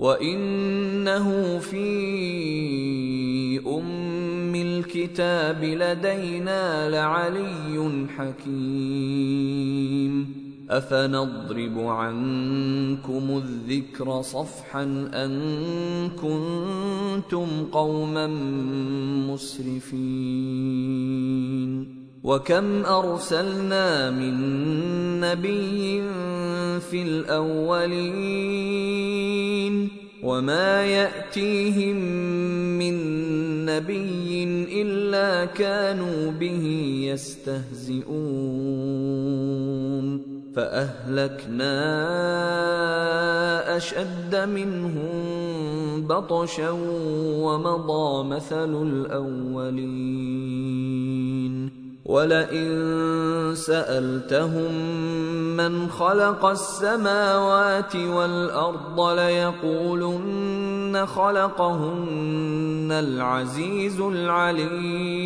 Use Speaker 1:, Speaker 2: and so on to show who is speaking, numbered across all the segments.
Speaker 1: وانه في ام الكتاب لدينا لعلي حكيم افنضرب عنكم الذكر صفحا ان كنتم قوما مسرفين وكم ارسلنا من نبي في الاولين وما ياتيهم من نبي الا كانوا به يستهزئون فاهلكنا اشد منهم بطشا ومضى مثل الاولين ولئن سألتهم من خلق السماوات والأرض ليقولن خلقهن العزيز العليم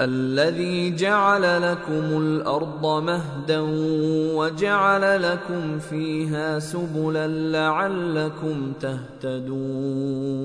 Speaker 1: الذي جعل لكم الأرض مهدا وجعل لكم فيها سبلا لعلكم تهتدون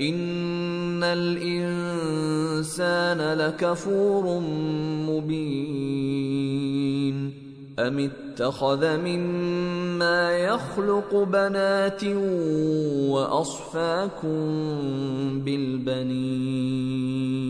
Speaker 1: ان الانسان لكفور مبين ام اتخذ مما يخلق بنات واصفاكم بالبنين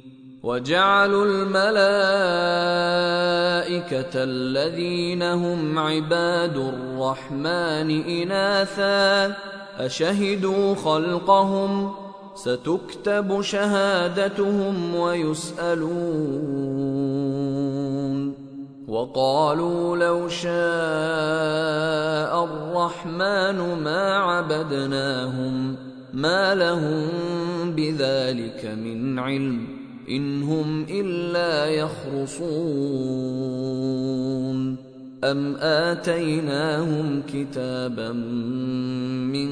Speaker 1: وجعلوا الملائكة الذين هم عباد الرحمن إناثا أشهدوا خلقهم ستكتب شهادتهم ويسألون وقالوا لو شاء الرحمن ما عبدناهم ما لهم بذلك من علم إن هم إلا يخرصون. أم آتيناهم كتابا من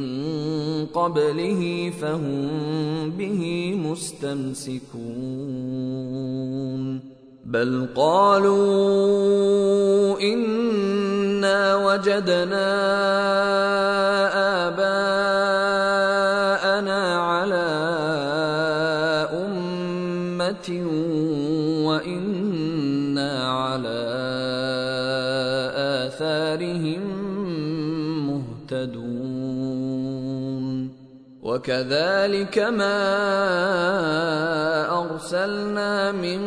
Speaker 1: قبله فهم به مستمسكون. بل قالوا إنا وجدنا آباءنا وكذلك ما أرسلنا من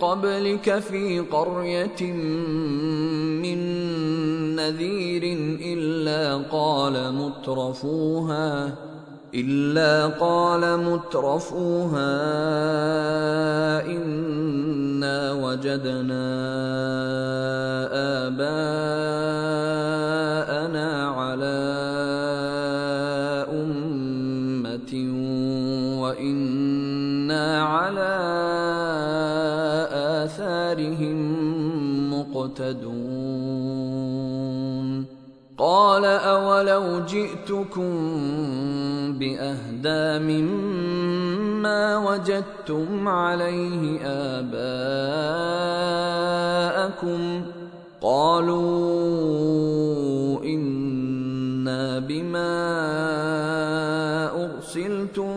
Speaker 1: قبلك في قرية من نذير إلا قال مترفوها إلا قال مترفوها إنا وجدنا آباءنا مقتدون قال أولو جئتكم بأهدى مما وجدتم عليه آباءكم. قالوا إنا بما أرسلتم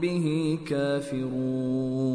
Speaker 1: به كافرون.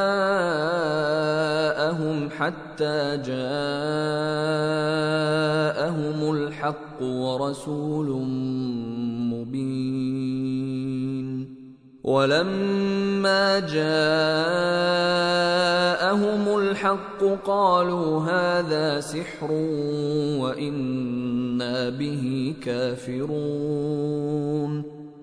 Speaker 1: حتى جاءهم الحق ورسول مبين. ولما جاءهم الحق قالوا هذا سحر وإنا به كافرون.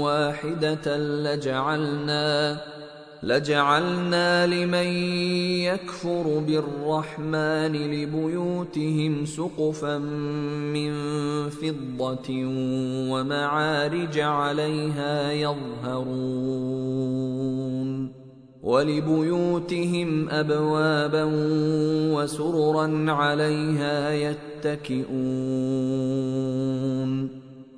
Speaker 1: واحدة لجعلنا لجعلنا لمن يكفر بالرحمن لبيوتهم سقفا من فضه ومعارج عليها يظهرون ولبيوتهم ابوابا وسررا عليها يتكئون.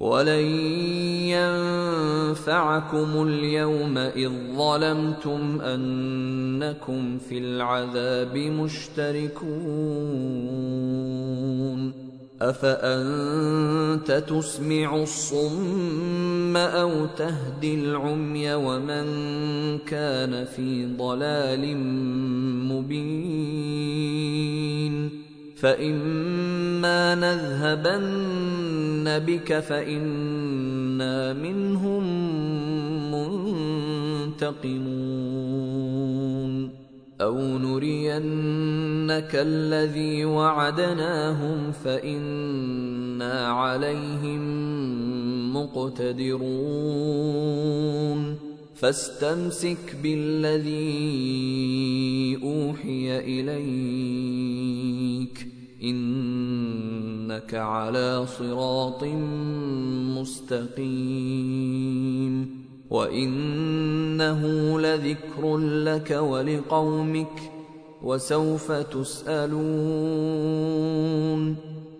Speaker 1: ولن ينفعكم اليوم اذ ظلمتم انكم في العذاب مشتركون افانت تسمع الصم أو تهدي العمي ومن كان في ضلال مبين فاما نذهبن بك فانا منهم منتقمون أو نرينك الذي وعدناهم فانا عليهم مقتدرون فاستمسك بالذي أوحي إليك إنك على صراط مستقيم وإنه لذكر لك ولقومك وسوف تسألون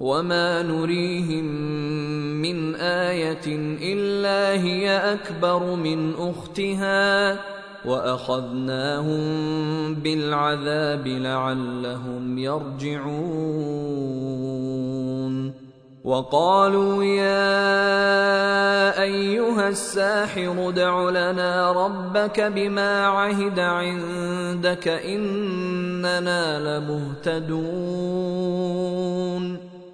Speaker 1: وما نريهم من إيه الا هي اكبر من اختها واخذناهم بالعذاب لعلهم يرجعون وقالوا يا ايها الساحر ادع لنا ربك بما عهد عندك اننا لمهتدون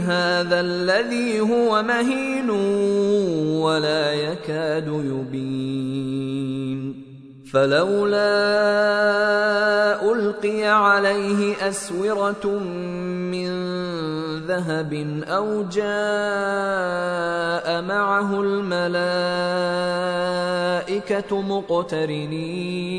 Speaker 1: هذا الذي هو مهين ولا يكاد يبين فلولا ألقي عليه أسورة من ذهب أو جاء معه الملائكة مقترنين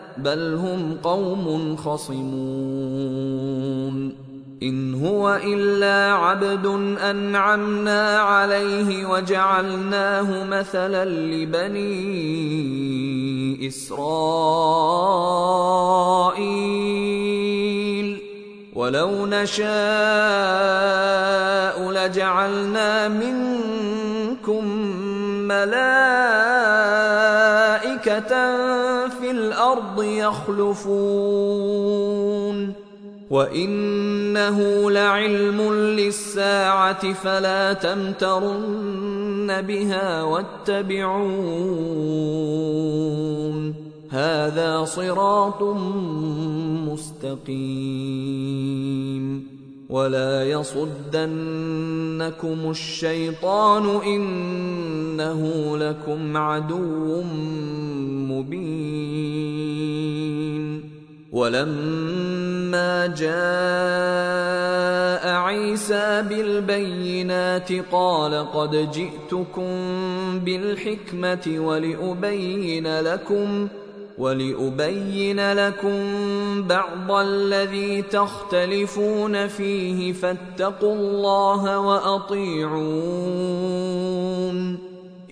Speaker 1: بل هم قوم خصمون. إن هو إلا عبد أنعمنا عليه وجعلناه مثلا لبني إسرائيل. ولو نشاء لجعلنا منكم ملائكة الأرض يخلفون. وإنه لعلم للساعة فلا تمترن بها واتبعون. هذا صراط مستقيم. ولا يصدنكم الشيطان ان إنه لكم عدو مبين. ولما جاء عيسى بالبينات قال قد جئتكم بالحكمة ولأبين لكم ولأبين لكم بعض الذي تختلفون فيه فاتقوا الله وأطيعون.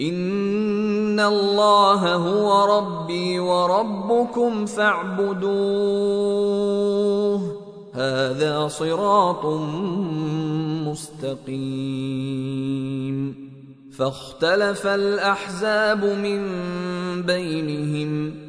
Speaker 1: إن الله هو ربي وربكم فاعبدوه. هذا صراط مستقيم. فاختلف الأحزاب من بينهم.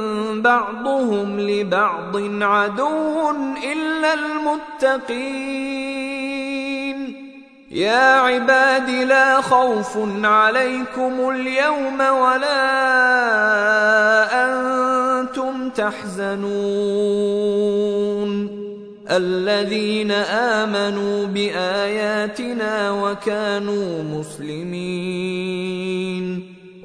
Speaker 1: بعضهم لبعض عدو إلا المتقين. يا عباد لا خوف عليكم اليوم ولا أنتم تحزنون. الذين آمنوا بآياتنا وكانوا مسلمين.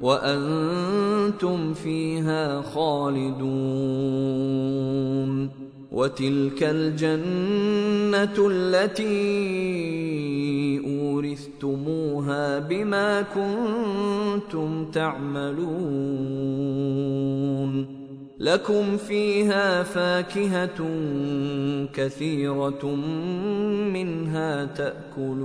Speaker 1: وأنتم فيها خالدون. وتلك الجنة التي أورثتموها بما كنتم تعملون. لكم فيها فاكهة كثيرة منها تأكلون.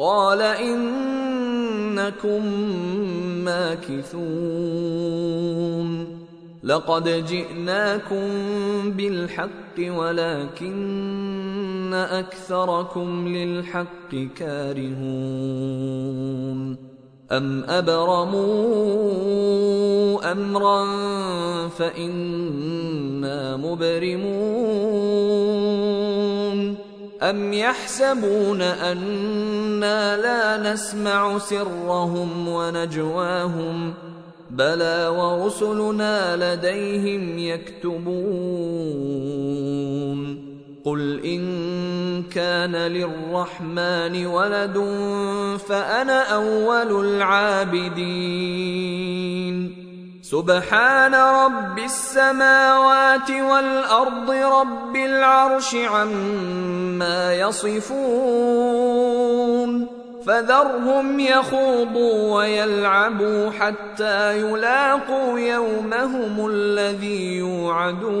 Speaker 1: قال إنكم ماكثون. لقد جئناكم بالحق ولكن أكثركم للحق كارهون. أم أبرموا أمرا فإنا مبرمون. أم يحسبون أنا لا نسمع سرهم ونجواهم بلى ورسلنا لديهم يكتبون قل ان كان للرحمن ولد فانا اول العابدين سبحان رب السماوات والأرض رب العرش عما يصفون. فذرهم يخوضوا ويلعبوا حتى يلاقوا يومهم الذي يوعدون.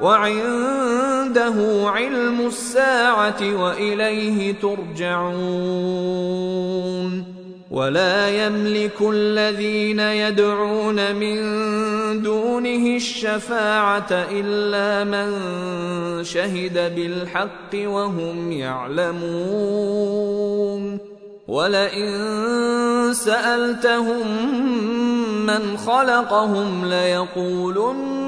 Speaker 1: وعنده علم الساعة وإليه ترجعون ولا يملك الذين يدعون من دونه الشفاعة إلا من شهد بالحق وهم يعلمون ولئن سألتهم من خلقهم ليقولن